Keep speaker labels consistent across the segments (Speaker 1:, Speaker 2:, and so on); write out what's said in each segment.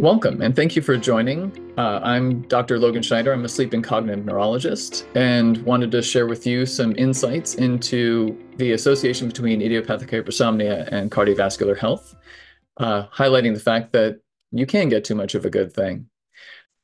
Speaker 1: Welcome, and thank you for joining. Uh, I'm Dr. Logan Schneider. I'm a sleep and cognitive neurologist, and wanted to share with you some insights into the association between idiopathic hypersomnia and cardiovascular health, uh, highlighting the fact that you can get too much of a good thing.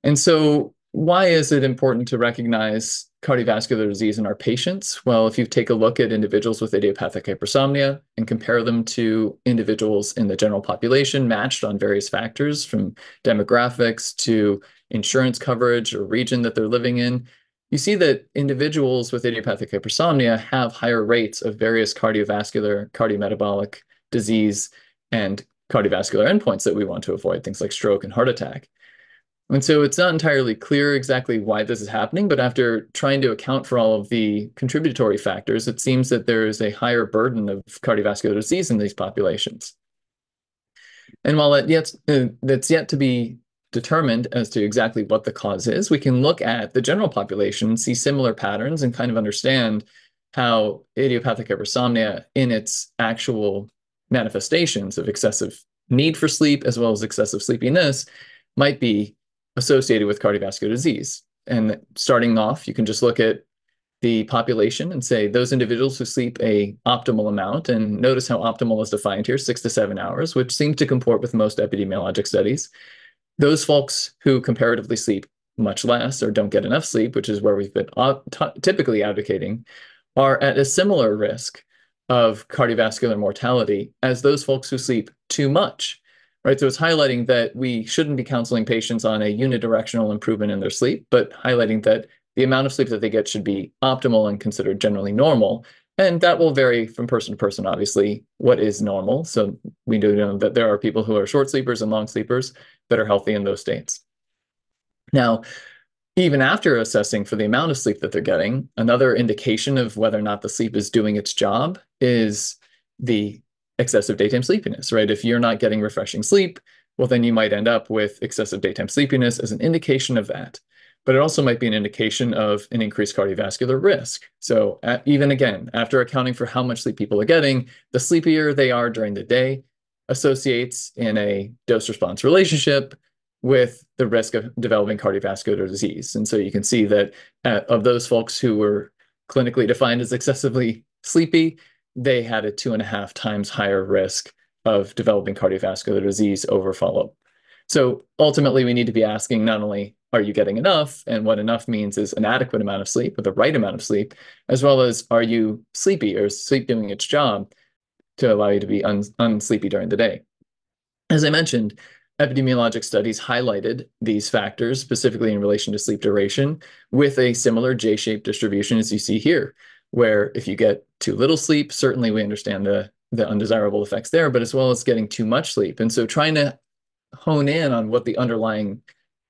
Speaker 1: And so, why is it important to recognize cardiovascular disease in our patients? Well, if you take a look at individuals with idiopathic hypersomnia and compare them to individuals in the general population matched on various factors from demographics to insurance coverage or region that they're living in, you see that individuals with idiopathic hypersomnia have higher rates of various cardiovascular, cardiometabolic disease, and cardiovascular endpoints that we want to avoid, things like stroke and heart attack. And so it's not entirely clear exactly why this is happening, but after trying to account for all of the contributory factors, it seems that there is a higher burden of cardiovascular disease in these populations. And while that yet, uh, that's yet to be determined as to exactly what the cause is, we can look at the general population, see similar patterns, and kind of understand how idiopathic hypersomnia in its actual manifestations of excessive need for sleep as well as excessive sleepiness might be associated with cardiovascular disease. And starting off, you can just look at the population and say those individuals who sleep a optimal amount and notice how optimal is defined here six to seven hours which seems to comport with most epidemiologic studies those folks who comparatively sleep much less or don't get enough sleep which is where we've been typically advocating are at a similar risk of cardiovascular mortality as those folks who sleep too much right? So it's highlighting that we shouldn't be counseling patients on a unidirectional improvement in their sleep, but highlighting that the amount of sleep that they get should be optimal and considered generally normal. And that will vary from person to person, obviously, what is normal. So we do know that there are people who are short sleepers and long sleepers that are healthy in those states. Now, even after assessing for the amount of sleep that they're getting, another indication of whether or not the sleep is doing its job is the excessive daytime sleepiness, right? If you're not getting refreshing sleep, well, then you might end up with excessive daytime sleepiness as an indication of that. But it also might be an indication of an increased cardiovascular risk. So, even again, after accounting for how much sleep people are getting, the sleepier they are during the day associates in a dose response relationship with the risk of developing cardiovascular disease. And so you can see that uh, of those folks who were clinically defined as excessively sleepy, they had a two and a half times higher risk of developing cardiovascular disease over follow-up. So ultimately, we need to be asking not only are you getting enough, and what enough means is an adequate amount of sleep or the right amount of sleep, as well as are you sleepy or sleep doing its job to allow you to be un- unsleepy during the day. As I mentioned, epidemiologic studies highlighted these factors specifically in relation to sleep duration with a similar J-shaped distribution as you see here where if you get too little sleep, certainly we understand the the undesirable effects there, but as well as getting too much sleep. And so trying to hone in on what the underlying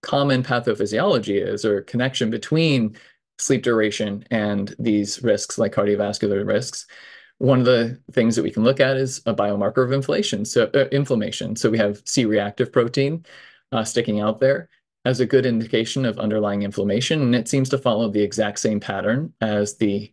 Speaker 1: common pathophysiology is or connection between sleep duration and these risks like cardiovascular risks. One of the things that we can look at is a biomarker of inflation, so uh, inflammation. So we have C-reactive protein uh, sticking out there as a good indication of underlying inflammation, and it seems to follow the exact same pattern as the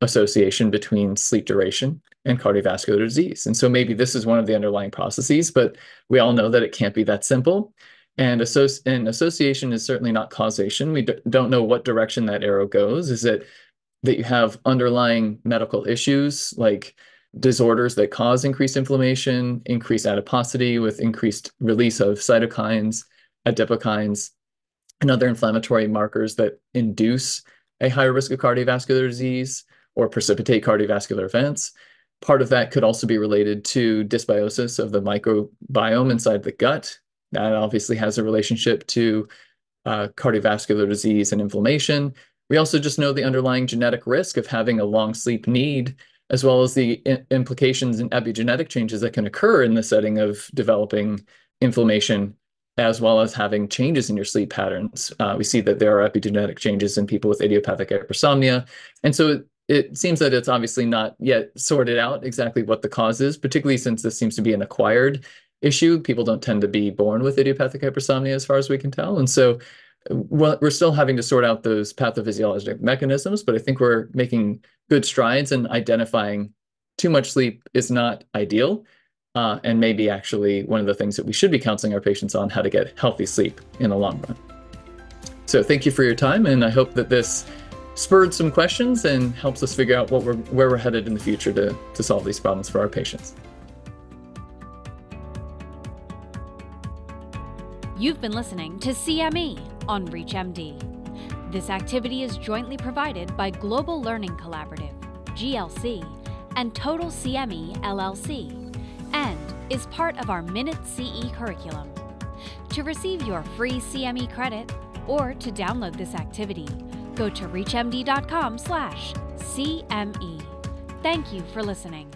Speaker 1: association between sleep duration and cardiovascular disease. And so maybe this is one of the underlying processes, but we all know that it can't be that simple. And, associ- and association is certainly not causation. We d- don't know what direction that arrow goes. Is it that you have underlying medical issues like disorders that cause increased inflammation, increased adiposity with increased release of cytokines, adipokines, and other inflammatory markers that induce a higher risk of cardiovascular disease? Or precipitate cardiovascular events. Part of that could also be related to dysbiosis of the microbiome inside the gut. That obviously has a relationship to uh, cardiovascular disease and inflammation. We also just know the underlying genetic risk of having a long sleep need, as well as the implications and epigenetic changes that can occur in the setting of developing inflammation, as well as having changes in your sleep patterns. Uh, we see that there are epigenetic changes in people with idiopathic hypersomnia. And so it seems that it's obviously not yet sorted out exactly what the cause is, particularly since this seems to be an acquired issue. People don't tend to be born with idiopathic hypersomnia, as far as we can tell. And so we're still having to sort out those pathophysiologic mechanisms, but I think we're making good strides in identifying too much sleep is not ideal. Uh, and maybe actually one of the things that we should be counseling our patients on how to get healthy sleep in the long run. So thank you for your time, and I hope that this spurred some questions and helps us figure out what we're where we're headed in the future to, to solve these problems for our patients.
Speaker 2: You've been listening to CME on ReachMD. This activity is jointly provided by Global Learning Collaborative, GLC, and Total CME LLC, and is part of our Minute CE curriculum. To receive your free CME credit or to download this activity, go to reachmd.com slash CME. Thank you for listening.